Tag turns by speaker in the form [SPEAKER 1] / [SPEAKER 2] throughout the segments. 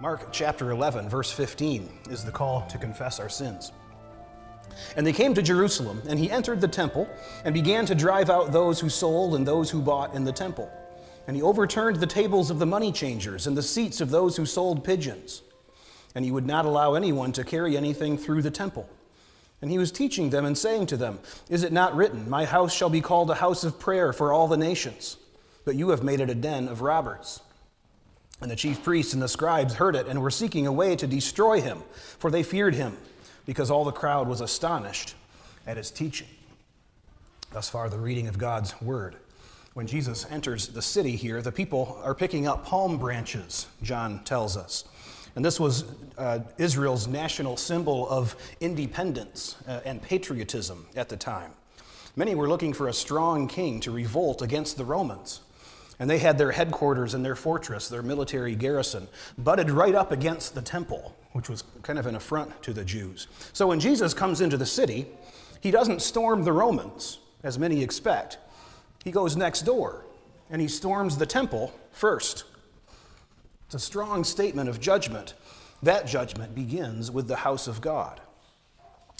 [SPEAKER 1] Mark chapter 11, verse 15 is the call to confess our sins. And they came to Jerusalem, and he entered the temple and began to drive out those who sold and those who bought in the temple. And he overturned the tables of the money changers and the seats of those who sold pigeons. And he would not allow anyone to carry anything through the temple. And he was teaching them and saying to them, Is it not written, My house shall be called a house of prayer for all the nations? But you have made it a den of robbers. And the chief priests and the scribes heard it and were seeking a way to destroy him, for they feared him, because all the crowd was astonished at his teaching. Thus far, the reading of God's word. When Jesus enters the city here, the people are picking up palm branches, John tells us. And this was uh, Israel's national symbol of independence uh, and patriotism at the time. Many were looking for a strong king to revolt against the Romans. And they had their headquarters and their fortress, their military garrison, butted right up against the temple, which was kind of an affront to the Jews. So when Jesus comes into the city, he doesn't storm the Romans, as many expect. He goes next door, and he storms the temple first. It's a strong statement of judgment. That judgment begins with the house of God.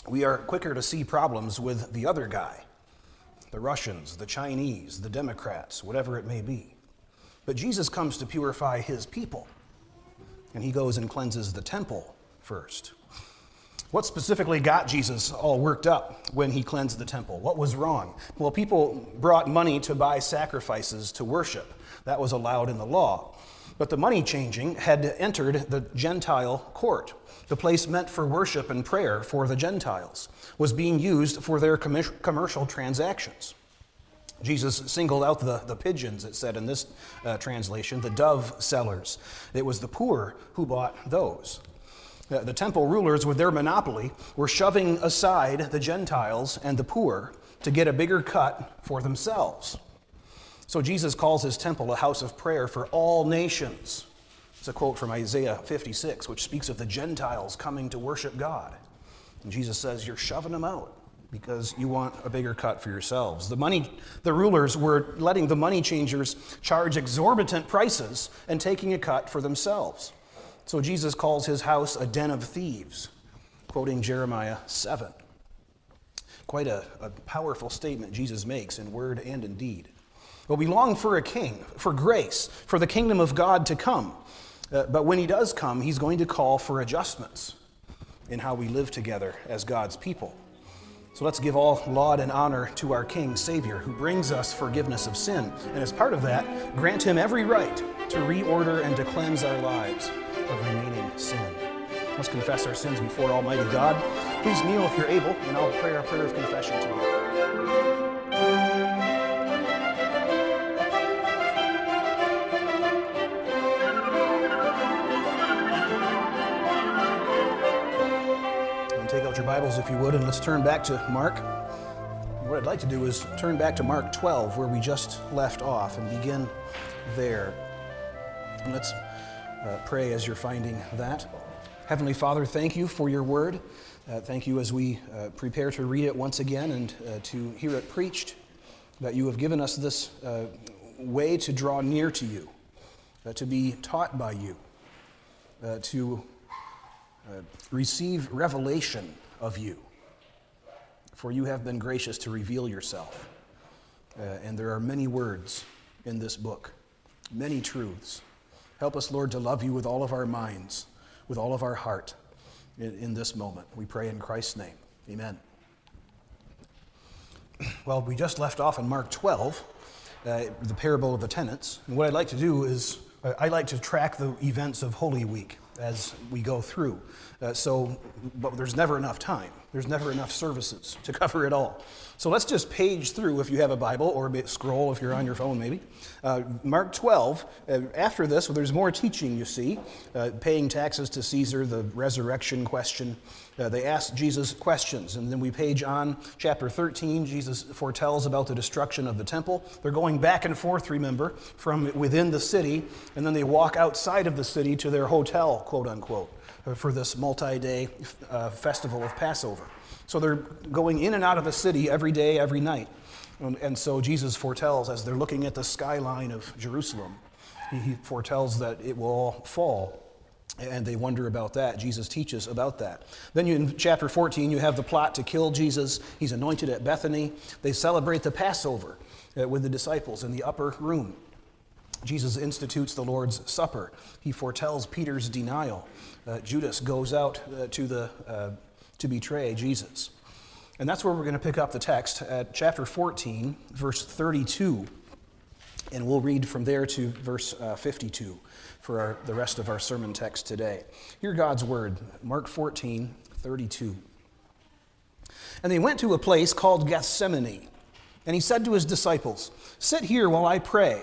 [SPEAKER 1] We are quicker to see problems with the other guy the Russians, the Chinese, the Democrats, whatever it may be. But Jesus comes to purify his people, and he goes and cleanses the temple first. What specifically got Jesus all worked up when he cleansed the temple? What was wrong? Well, people brought money to buy sacrifices to worship. That was allowed in the law. But the money changing had entered the Gentile court. The place meant for worship and prayer for the Gentiles was being used for their commercial transactions. Jesus singled out the, the pigeons, it said in this uh, translation, the dove sellers. It was the poor who bought those. Uh, the temple rulers, with their monopoly, were shoving aside the Gentiles and the poor to get a bigger cut for themselves. So Jesus calls his temple a house of prayer for all nations. It's a quote from Isaiah 56, which speaks of the Gentiles coming to worship God. And Jesus says, You're shoving them out because you want a bigger cut for yourselves. The money the rulers were letting the money changers charge exorbitant prices and taking a cut for themselves. So Jesus calls his house a den of thieves, quoting Jeremiah 7. Quite a, a powerful statement Jesus makes in word and in deed. But we long for a king, for grace, for the kingdom of God to come. Uh, but when he does come, he's going to call for adjustments in how we live together as God's people. So let's give all laud and honor to our King, Savior, who brings us forgiveness of sin. And as part of that, grant him every right to reorder and to cleanse our lives of remaining sin. Let's confess our sins before Almighty God. Please kneel if you're able, and I'll pray our prayer of confession together. Bibles, if you would, and let's turn back to Mark. What I'd like to do is turn back to Mark 12, where we just left off, and begin there. And let's uh, pray as you're finding that. Heavenly Father, thank you for your word. Uh, thank you as we uh, prepare to read it once again and uh, to hear it preached, that you have given us this uh, way to draw near to you, uh, to be taught by you, to receive revelation of you. For you have been gracious to reveal yourself. Uh, and there are many words in this book, many truths. Help us, Lord, to love you with all of our minds, with all of our heart in, in this moment. We pray in Christ's name. Amen. Well, we just left off in Mark 12, uh, the parable of the tenants. And what I'd like to do is, uh, I like to track the events of Holy Week as we go through. Uh, so, but there's never enough time. There's never enough services to cover it all. So let's just page through if you have a Bible or scroll if you're on your phone, maybe. Uh, Mark 12. Uh, after this, well, there's more teaching, you see. Uh, paying taxes to Caesar, the resurrection question. Uh, they ask Jesus questions. And then we page on chapter 13. Jesus foretells about the destruction of the temple. They're going back and forth, remember, from within the city. And then they walk outside of the city to their hotel, quote unquote, uh, for this multi day uh, festival of Passover. So they're going in and out of the city every day, every night. And, and so Jesus foretells, as they're looking at the skyline of Jerusalem, he, he foretells that it will all fall and they wonder about that. Jesus teaches about that. Then you, in chapter 14, you have the plot to kill Jesus. He's anointed at Bethany. They celebrate the Passover uh, with the disciples in the upper room. Jesus institutes the Lord's Supper. He foretells Peter's denial. Uh, Judas goes out uh, to the uh, to betray Jesus. And that's where we're going to pick up the text at chapter 14, verse 32. And we'll read from there to verse uh, 52 for our, the rest of our sermon text today. Hear God's word, Mark 14, 32. And they went to a place called Gethsemane. And he said to his disciples, Sit here while I pray.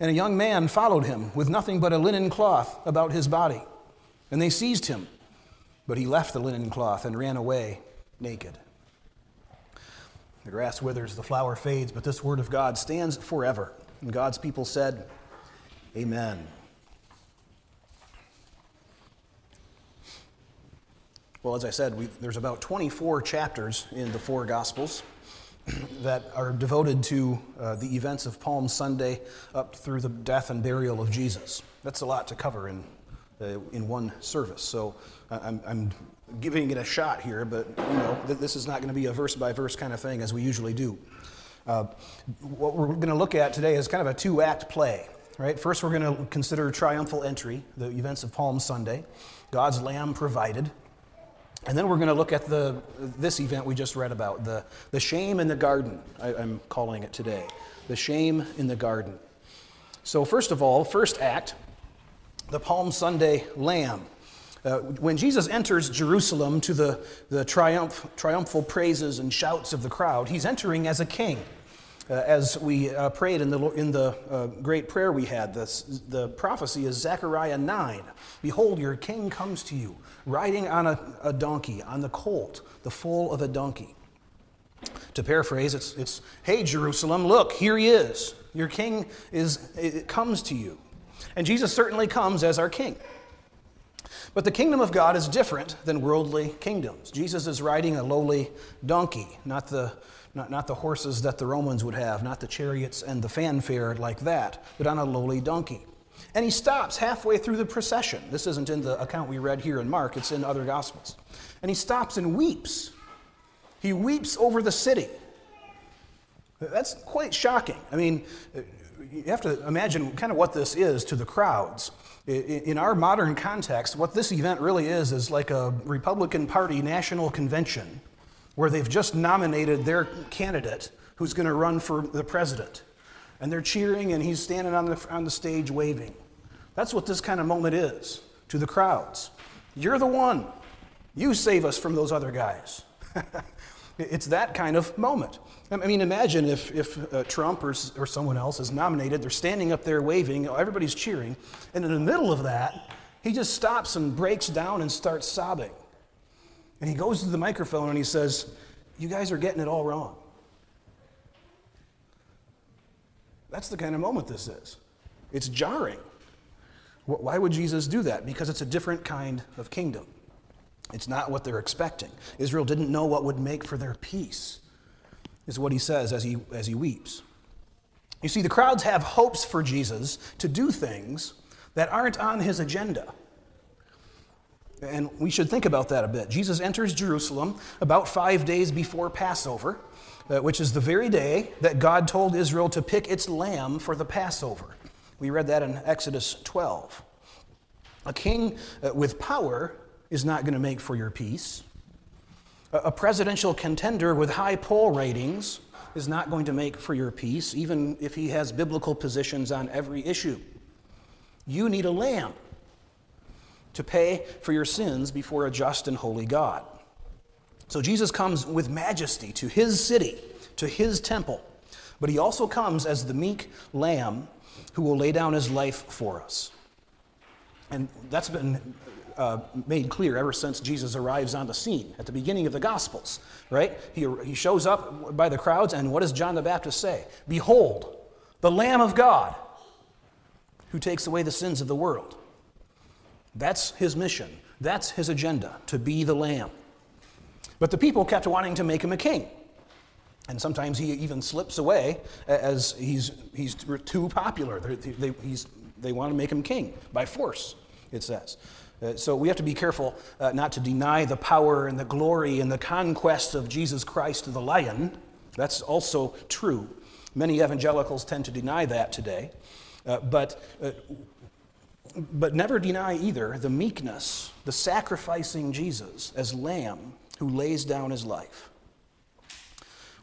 [SPEAKER 1] And a young man followed him with nothing but a linen cloth about his body. And they seized him. But he left the linen cloth and ran away naked. The grass withers, the flower fades, but this word of God stands forever. And God's people said, Amen. Well, as I said, there's about 24 chapters in the four Gospels that are devoted to uh, the events of Palm Sunday up through the death and burial of Jesus. That's a lot to cover in, uh, in one service. So I'm, I'm giving it a shot here, but you know, this is not going to be a verse by verse kind of thing as we usually do. Uh, what we're going to look at today is kind of a two act play. Right? First, we're going to consider triumphal entry, the events of Palm Sunday, God's Lamb provided. And then we're going to look at the, this event we just read about, the, the shame in the garden, I, I'm calling it today. The shame in the garden. So, first of all, first act, the Palm Sunday lamb. Uh, when Jesus enters Jerusalem to the, the triumph, triumphal praises and shouts of the crowd, he's entering as a king. Uh, as we uh, prayed in the, in the uh, great prayer we had, this, the prophecy is Zechariah 9. Behold, your king comes to you, riding on a, a donkey, on the colt, the foal of a donkey. To paraphrase, it's, it's Hey, Jerusalem, look, here he is. Your king is, it comes to you. And Jesus certainly comes as our king. But the kingdom of God is different than worldly kingdoms. Jesus is riding a lowly donkey, not the Not, not the horses that the Romans would have, not the chariots and the fanfare like that, but on a lowly donkey. And he stops halfway through the procession. This isn't in the account we read here in Mark, it's in other Gospels. And he stops and weeps. He weeps over the city. That's quite shocking. I mean, you have to imagine kind of what this is to the crowds. In our modern context, what this event really is is like a Republican Party national convention where they've just nominated their candidate who's going to run for the president. And they're cheering, and he's standing on the, on the stage waving. That's what this kind of moment is to the crowds. You're the one. You save us from those other guys. it's that kind of moment. I mean, imagine if, if uh, Trump or, or someone else is nominated, they're standing up there waving, everybody's cheering, and in the middle of that, he just stops and breaks down and starts sobbing. And he goes to the microphone and he says, You guys are getting it all wrong. That's the kind of moment this is. It's jarring. Why would Jesus do that? Because it's a different kind of kingdom. It's not what they're expecting. Israel didn't know what would make for their peace, is what he says as he, as he weeps. You see, the crowds have hopes for Jesus to do things that aren't on his agenda. And we should think about that a bit. Jesus enters Jerusalem about five days before Passover, uh, which is the very day that God told Israel to pick its lamb for the Passover. We read that in Exodus 12. A king uh, with power is not going to make for your peace. A, a presidential contender with high poll ratings is not going to make for your peace, even if he has biblical positions on every issue. You need a lamb to pay for your sins before a just and holy God. So Jesus comes with majesty to his city, to his temple, but he also comes as the meek lamb who will lay down his life for us. And that's been uh, made clear ever since Jesus arrives on the scene at the beginning of the Gospels, right? He, he shows up by the crowds, and what does John the Baptist say? Behold, the Lamb of God who takes away the sins of the world. That's his mission. That's his agenda, to be the lamb. But the people kept wanting to make him a king. And sometimes he even slips away as he's, he's too popular. They, they, they want to make him king by force, it says. Uh, so we have to be careful uh, not to deny the power and the glory and the conquest of Jesus Christ the lion. That's also true. Many evangelicals tend to deny that today. Uh, but uh, but never deny either the meekness, the sacrificing Jesus as lamb who lays down his life.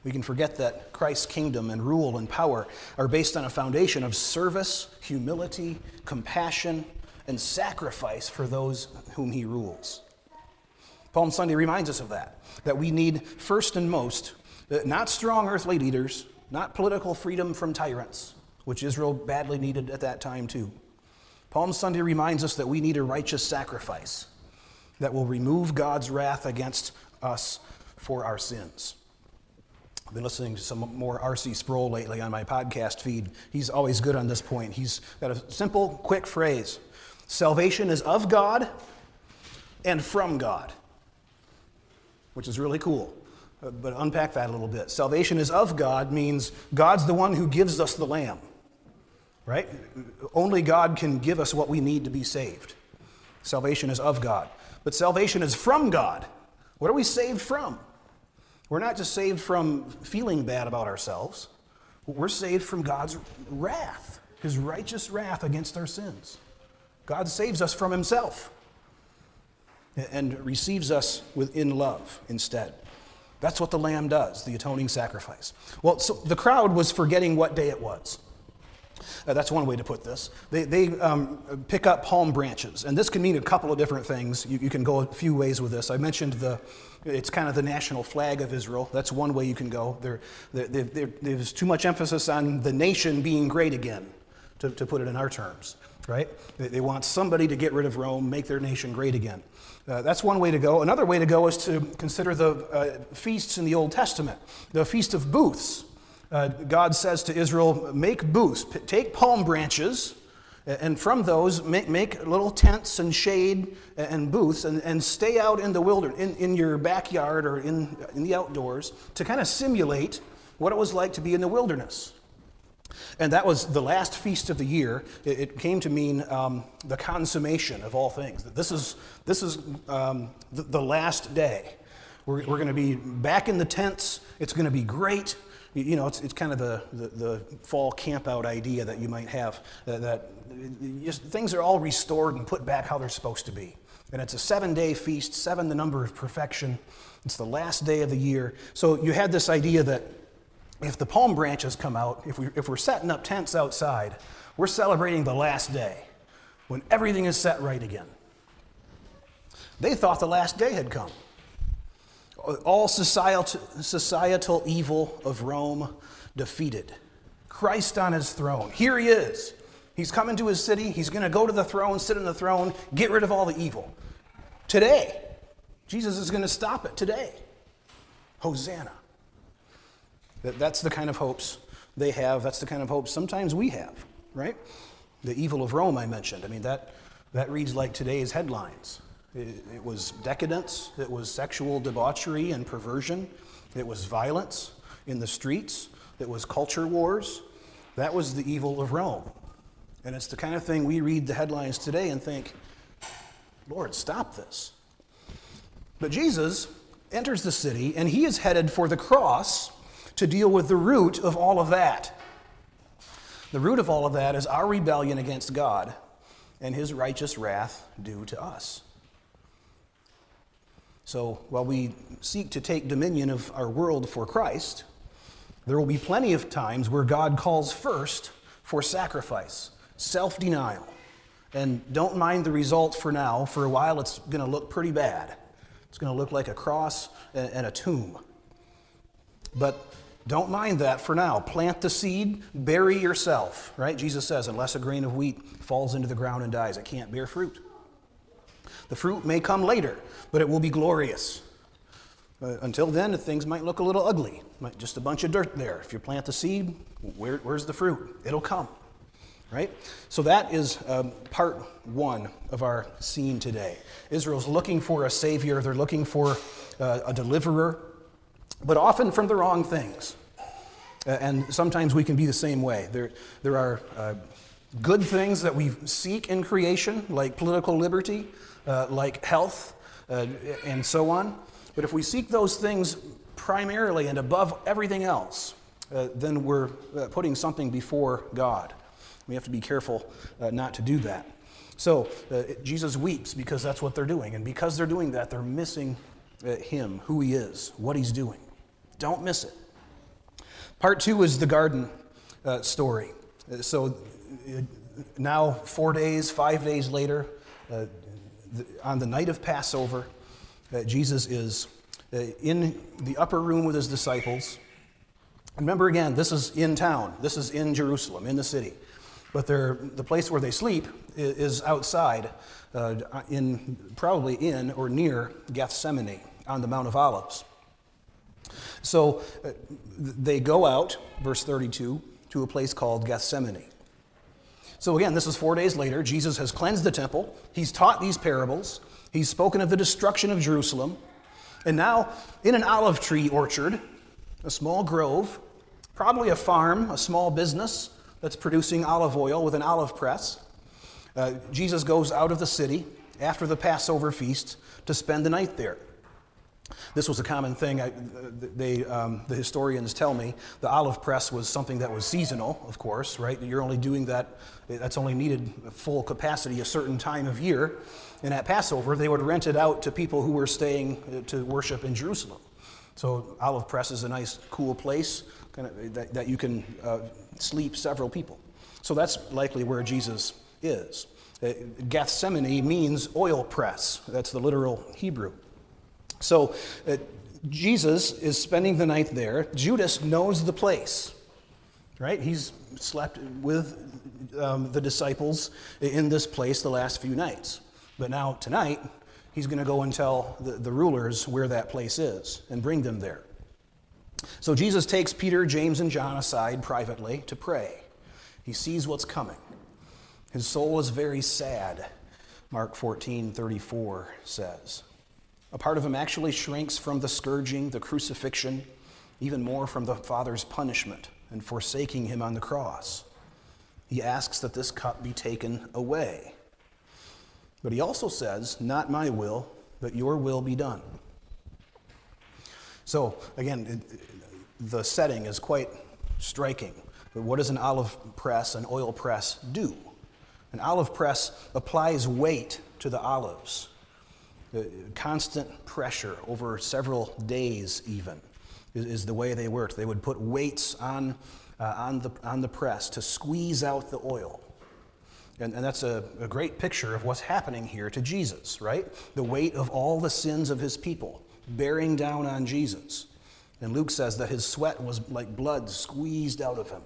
[SPEAKER 1] We can forget that Christ's kingdom and rule and power are based on a foundation of service, humility, compassion, and sacrifice for those whom he rules. Palm Sunday reminds us of that, that we need first and most uh, not strong earthly leaders, not political freedom from tyrants, which Israel badly needed at that time too Palm Sunday reminds us that we need a righteous sacrifice that will remove God's wrath against us for our sins. I've been listening to some more R.C. Sproul lately on my podcast feed. He's always good on this point. He's got a simple, quick phrase Salvation is of God and from God, which is really cool. Uh, but unpack that a little bit. Salvation is of God means God's the one who gives us the Lamb right? Only God can give us what we need to be saved. Salvation is of God. But salvation is from God. What are we saved from? We're not just saved from feeling bad about ourselves, we're saved from God's wrath, his righteous wrath against our sins. God saves us from himself and receives us within love instead. That's what the lamb does, the atoning sacrifice. Well, so the crowd was forgetting what day it was. Uh, that's one way to put this. They, they um, pick up palm branches, and this can mean a couple of different things. You, you, can go a few ways with this. I mentioned the, it's kind of the national flag of Israel. That's one way you can go. There, there's too much emphasis on the nation being great again, to, to put it in our terms, right? They, they, want somebody to get rid of Rome, make their nation great again. Uh, that's one way to go. Another way to go is to consider the uh, feasts in the Old Testament, the Feast of Booths uh, God says to Israel, Make booths, take palm branches, And from those, make, make little tents and shade and booths and, and stay out in the wilderness, in, in your backyard or in, in the outdoors to kind of simulate what it was like to be in the wilderness. And that was the last feast of the year. It, it came to mean um, the consummation of all things. This is, this is um, the, the, last day. We're, we're going to be back in the tents. It's going to be great. You know, it's, it's kind of the, the, the fall campout idea that you might have uh, that just, things are all restored and put back how they're supposed to be. And it's a seven day feast, seven the number of perfection. It's the last day of the year. So you had this idea that if the palm branches come out, if, we, if we're setting up tents outside, we're celebrating the last day when everything is set right again. They thought the last day had come. All societal, societal evil of Rome defeated. Christ on his throne. Here he is. He's coming to his city. He's going to go to the throne, sit on the throne, get rid of all the evil. Today, Jesus is going to stop it. Today. Hosanna. That's the kind of hopes they have. That's the kind of hopes sometimes we have, right? The evil of Rome, I mentioned. I mean, that, that reads like today's headlines. It, was decadence, it was sexual debauchery and perversion, it was violence in the streets, it was culture wars. That was the evil of Rome. And it's the kind of thing we read the headlines today and think, Lord, stop this. But Jesus enters the city and he is headed for the cross to deal with the root of all of that. The root of all of that is our rebellion against God and his righteous wrath due to us. So while we seek to take dominion of our world for Christ, there will be plenty of times where God calls first for sacrifice, self denial. And don't mind the result for now. For a while, it's going to look pretty bad. It's going to look like a cross and a tomb. But don't mind that for now. Plant the seed, bury yourself, right? Jesus says, unless a grain of wheat falls into the ground and dies, it can't bear fruit. The fruit may come later, but it will be glorious. Until then, things might look a little ugly, just a bunch of dirt there. If you plant the seed, where, where's the fruit? It'll come, right? So that is um, part one of our scene today. Israel's looking for a savior, they're looking for uh, a deliverer but often from the wrong things. Uh, and sometimes we can be the same way. There, there are uh, good things that we seek in creation, like political liberty, uh, like health, uh, and so on. But if we seek those things primarily and above everything else, uh, then we're uh, putting something before God. We have to be careful not to do that. So Jesus weeps because that's what they're doing. And because they're doing that, they're missing Him, who He is, what He's doing. Don't miss it. Part two is the garden uh, story. Uh, so uh, now, four days, five days later, uh, the, on the night of Passover, uh, Jesus is uh, in the upper room with his disciples. Remember again, this is in town, this is in Jerusalem, in the city. But the place where they sleep is outside, in, probably in or near Gethsemane on the Mount of Olives. So uh, they go out, verse 32, to a place called Gethsemane. So again, this is four days later. Jesus has cleansed the temple, he's taught these parables, he's spoken of the destruction of Jerusalem. And now, in an olive tree orchard, a small grove, probably a farm, a small business that's producing olive oil with an olive press, uh, Jesus goes out of the city after the Passover feast to spend the night there. This was a common thing. I, they, um, the historians tell me the olive press was something that was seasonal, of course, right? You're only doing that, that's only needed full capacity a certain time of year. And at Passover, they would rent it out to people who were staying uh, to worship in Jerusalem. So, olive press is a nice, cool place kind of, that, that you can uh, sleep several people. So, that's likely where Jesus is. Uh, Gethsemane means oil press, that's the literal Hebrew. So uh, Jesus is spending the night there. Judas knows the place, right? He's slept with um, the disciples in this place the last few nights. But now, tonight, he's going to go and tell the, the rulers where that place is and bring them there. So Jesus takes Peter, James, and John aside privately to pray. He sees what's coming. His soul is very sad, Mark 14 34 says. A part of him actually shrinks from the scourging, the crucifixion, even more from the Father's punishment and forsaking him on the cross. He asks that this cup be taken away. But he also says, Not my will, but your will be done. So, again, the setting is quite striking. But what does an olive press, an oil press, do? An olive press applies weight to the olives, constant pressure over several days, even, is, the way they worked. They would put weights on, uh, on, the, on the press to squeeze out the oil. And, and that's a, a great picture of what's happening here to Jesus, right? The weight of all the sins of his people bearing down on Jesus. And Luke says that his sweat was like blood squeezed out of him.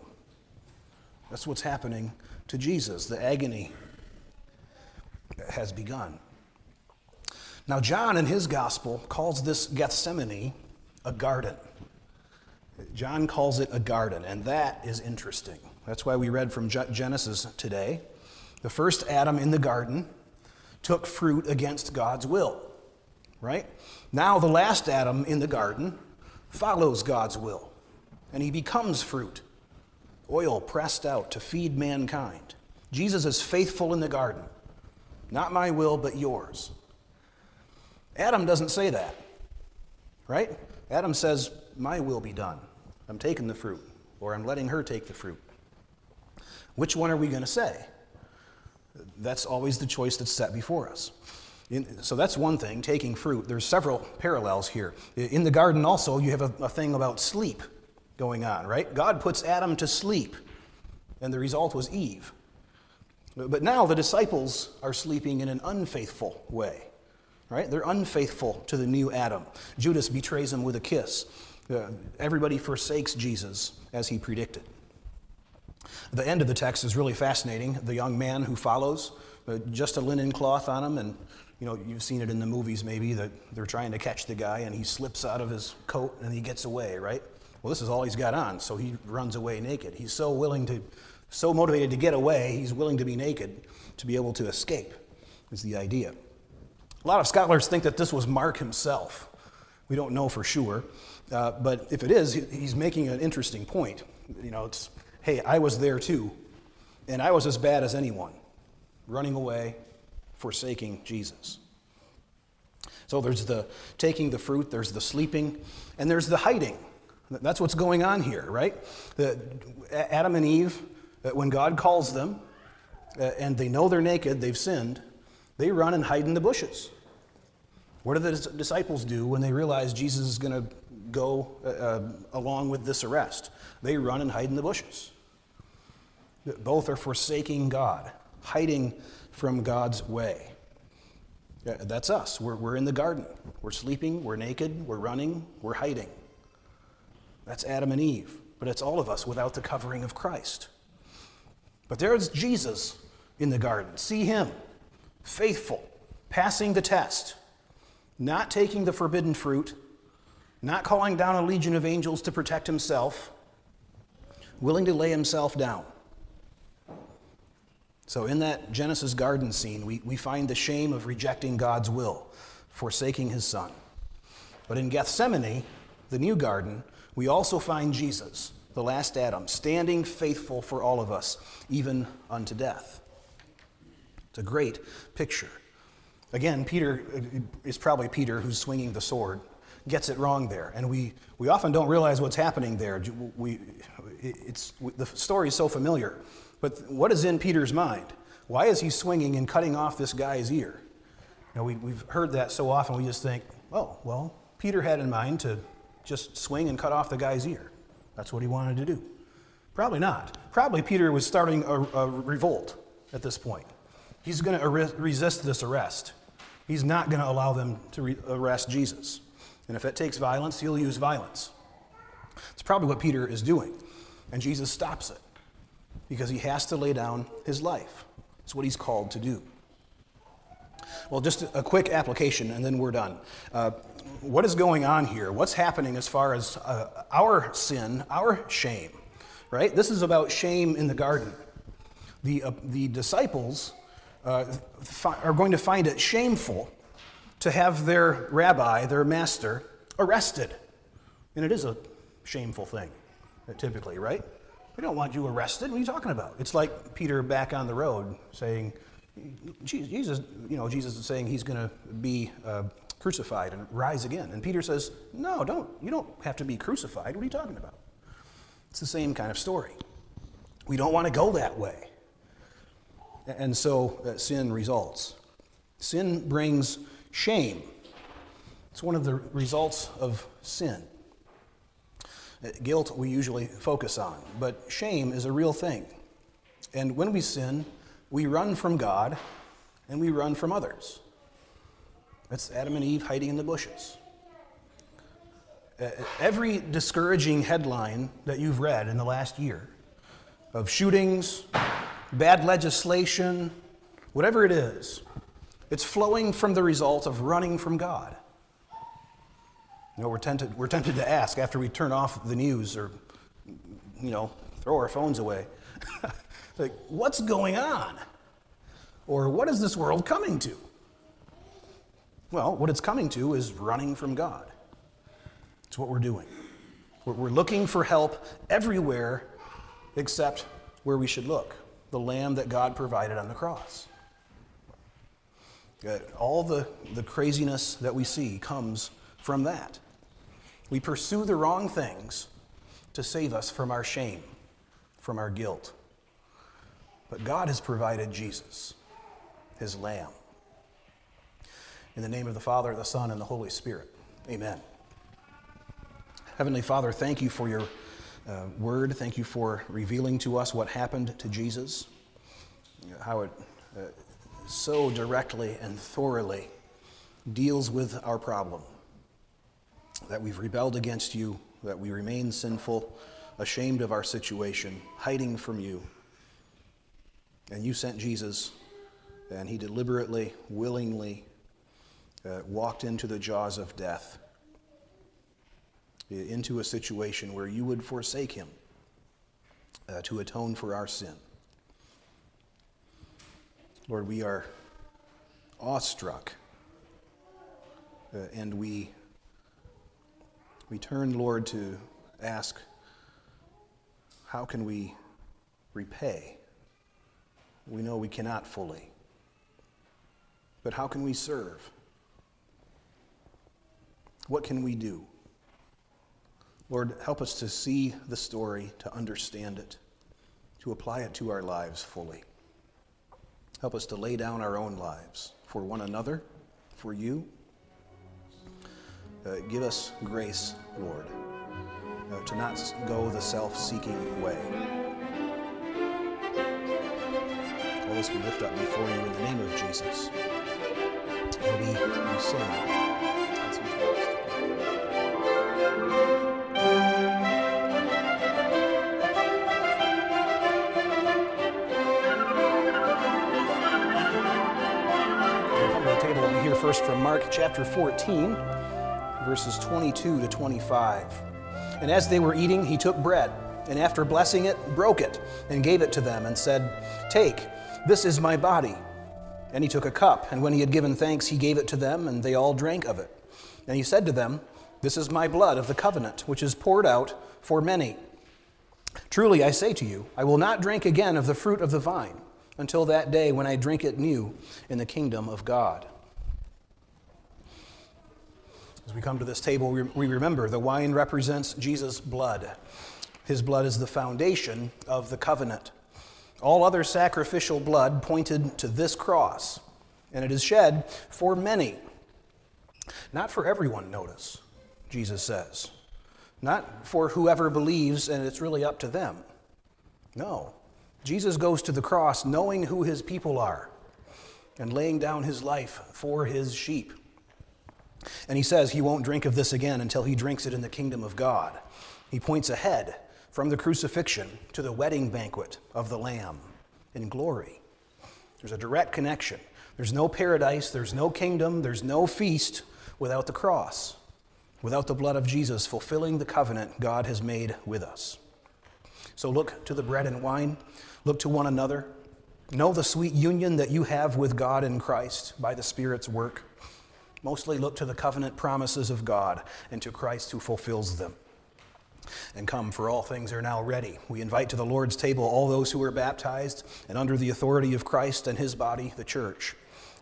[SPEAKER 1] That's what's happening to Jesus. The agony has begun. Now, John in his gospel calls this Gethsemane a garden. John calls it a garden, and that is interesting. That's why we read from Genesis today. The first Adam in the garden took fruit against God's will, right? Now, the last Adam in the garden follows God's will, and he becomes fruit, oil pressed out to feed mankind. Jesus is faithful in the garden. Not my will, but yours. Adam doesn't say that, right? Adam says, My will be done. I'm taking the fruit, or I'm letting her take the fruit. Which one are we going to say? That's always the choice that's set before us. In, so that's one thing, taking fruit. There's several parallels here. In the garden, also, you have a, a thing about sleep going on, right? God puts Adam to sleep, and the result was Eve. But now the disciples are sleeping in an unfaithful way, right? They're unfaithful to the new Adam. Judas betrays him with a kiss. Uh, everybody forsakes Jesus as he predicted. The end of the text is really fascinating. The young man who follows, uh, just a linen cloth on him, and you know, you've seen it in the movies maybe that they're trying to catch the guy and he slips out of his coat and he gets away, right? Well, this is all he's got on, so he runs away naked. He's so willing to, so motivated to get away, he's willing to be naked to be able to escape, is the idea. A lot of scholars think that this was Mark himself. We don't know for sure, uh, but if it is, he's making an interesting point. You know, it's, hey, I was there too, and I was as bad as anyone, running away, forsaking Jesus. So there's the taking the fruit, there's the sleeping, and there's the hiding. That's what's going on here, right? The, Adam and Eve, uh, when God calls them, uh, and they know they're naked, they've sinned, they run and hide in the bushes. What do the disciples do when they realize Jesus is going to go uh, uh, along with this arrest? They run and hide in the bushes. Both are forsaking God, hiding from God's way. That's us. We're, we're in the garden. We're sleeping, we're naked, we're running, we're hiding. That's Adam and Eve. But it's all of us without the covering of Christ. But there's Jesus in the garden. See him, faithful, passing the test, not taking the forbidden fruit, not calling down a legion of angels to protect himself, willing to lay himself down. So, in that Genesis garden scene, we, we find the shame of rejecting God's will, forsaking his son. But in Gethsemane, the new garden, we also find Jesus, the last Adam, standing faithful for all of us, even unto death. It's a great picture. Again, Peter uh, is probably Peter who's swinging the sword, gets it wrong there. And we, we often don't realize what's happening there. We, it's, the story is so familiar. But what is in Peter's mind? Why is he swinging and cutting off this guy's ear? Know, we, we've heard that so often, we just think, oh, well, Peter had in mind to just swing and cut off the guy's ear. That's what he wanted to do. Probably not. Probably Peter was starting a, a revolt at this point. He's going to resist this arrest. He's not going to allow them to re- arrest Jesus. And if it takes violence, he'll use violence. It's probably what Peter is doing. And Jesus stops it because he has to lay down his life. It's what he's called to do. Well, just a quick application and then we're done. Uh, what is going on here? What's happening as far as uh, our sin, our shame, right? This is about shame in the garden. the, uh, the disciples uh, fi- are going to find it shameful to have their rabbi, their master, arrested. And it is a shameful thing, typically, right? We don't want you arrested. What are you talking about? It's like Peter back on the road saying, Jesus, you know, Jesus is saying he's going to be uh, crucified and rise again. And Peter says, No, don't. You don't have to be crucified. What are you talking about? It's the same kind of story. We don't want to go that way. And so uh, sin results. Sin brings shame. It's one of the results of sin. Uh, guilt we usually focus on, but shame is a real thing. And when we sin, we run from God and we run from others. That's Adam and Eve hiding in the bushes. Uh, every discouraging headline that you've read in the last year of shootings, bad legislation, whatever it is, it's flowing from the result of running from God. You know, we're tempted, we're tempted to ask after we turn off the news or, you know, throw our phones away, like, what's going on? Or what is this world coming to? Well, what it's coming to is running from God. It's what we're doing. We're looking for help everywhere except where we should look the lamb that God provided on the cross. Uh, all the, the craziness that we see comes from that. We pursue the wrong things to save us from our shame, from our guilt. But God has provided Jesus, his lamb. In the name of the Father, the Son, and the Holy Spirit. Amen. Heavenly Father, thank you for your uh, word. Thank you for revealing to us what happened to Jesus, how it uh, so directly and thoroughly deals with our problem. That we've rebelled against you, that we remain sinful, ashamed of our situation, hiding from you. And you sent Jesus, and he deliberately, willingly uh, walked into the jaws of death into a situation where you would forsake him uh, to atone for our sin. Lord, we are awestruck uh, and we, we turn, Lord, to ask how can we repay? We know we cannot fully. But how can we serve? What can we do? Lord, help us to see the story, to understand it, to apply it to our lives fully. Help us to lay down our own lives for one another, for you. Uh, give us grace, Lord, uh, to not go the self seeking way. All this we lift up before you in the name of Jesus. And we, we sing. First from Mark chapter 14, verses 22 to 25. And as they were eating, he took bread, and after blessing it, broke it, and gave it to them, and said, Take, this is my body. And he took a cup, and when he had given thanks, he gave it to them, and they all drank of it. And he said to them, This is my blood of the covenant, which is poured out for many. Truly, I say to you, I will not drink again of the fruit of the vine until that day when I drink it new in the kingdom of God. As we come to this table, we remember the wine represents Jesus' blood. His blood is the foundation of the covenant. All other sacrificial blood pointed to this cross, and it is shed for many. Not for everyone, notice, Jesus says. Not for whoever believes, and it's really up to them. No. Jesus goes to the cross knowing who his people are and laying down his life for his sheep. And he says he won't drink of this again until he drinks it in the kingdom of God. He points ahead from the crucifixion to the wedding banquet of the Lamb in glory. There's a direct connection. There's no paradise, there's no kingdom, there's no feast without the cross, without the blood of Jesus fulfilling the covenant God has made with us. So look to the bread and wine, look to one another, Know the sweet union that you have with God in Christ by the Spirit's work. Mostly look to the covenant promises of God and to Christ who fulfills them. And come, for all things are now ready. We invite to the Lord's table all those who are baptized and under the authority of Christ and his body, the church.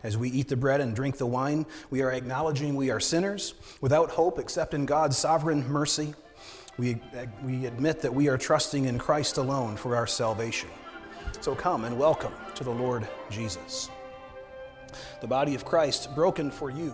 [SPEAKER 1] As we eat the bread and drink the wine, we are acknowledging we are sinners without hope except in God's sovereign mercy. We, we admit that we are trusting in Christ alone for our salvation. So come and welcome to the Lord Jesus. The body of Christ broken for you.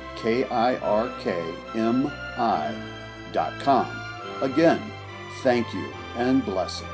[SPEAKER 2] K I R K M I dot com. Again, thank you and blessings.